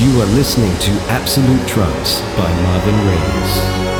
You are listening to Absolute Trance by Marvin Reyes.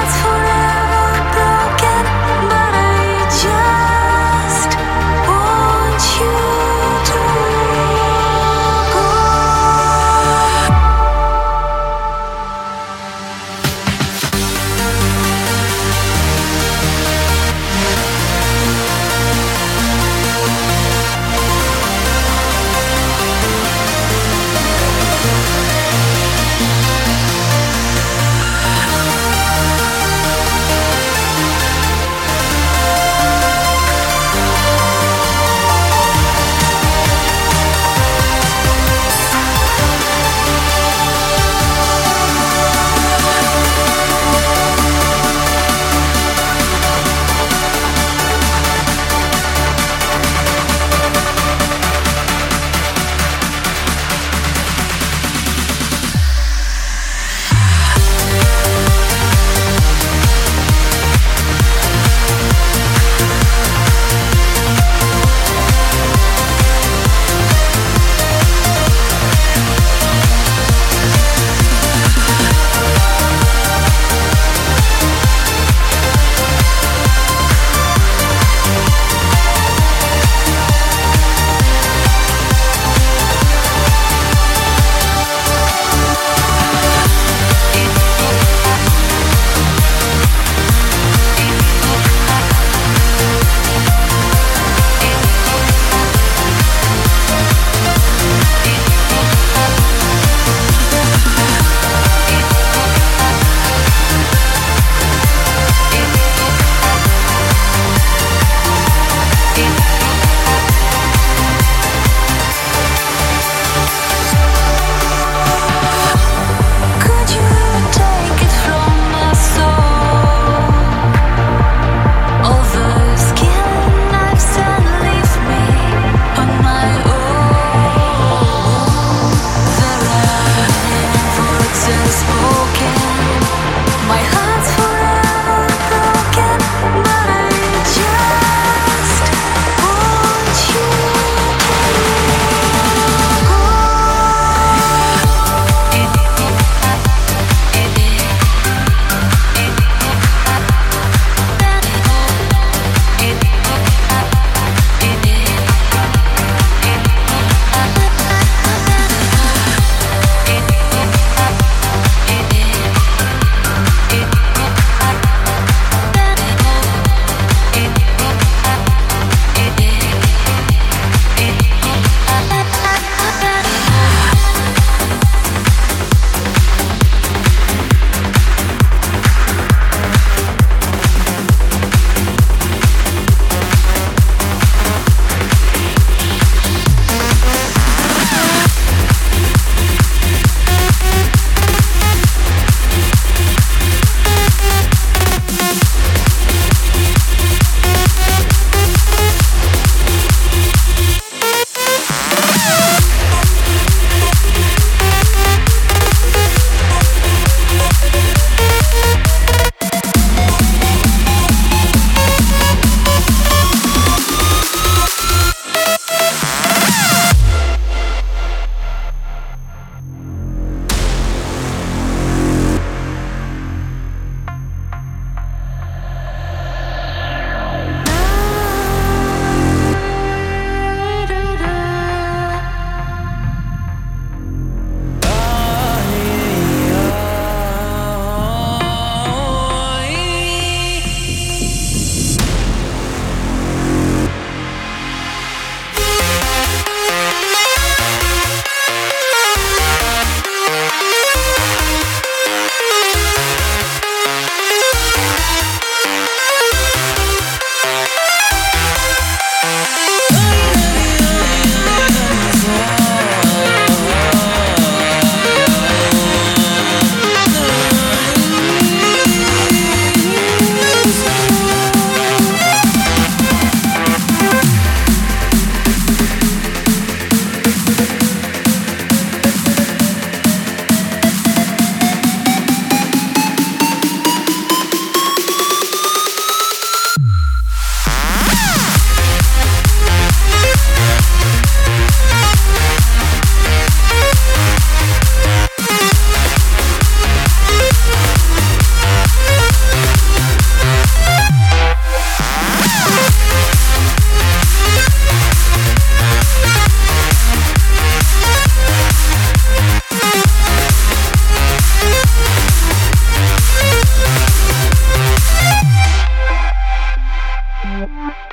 you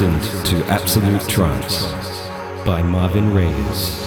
Listened to Absolute Trance by Marvin Reyes.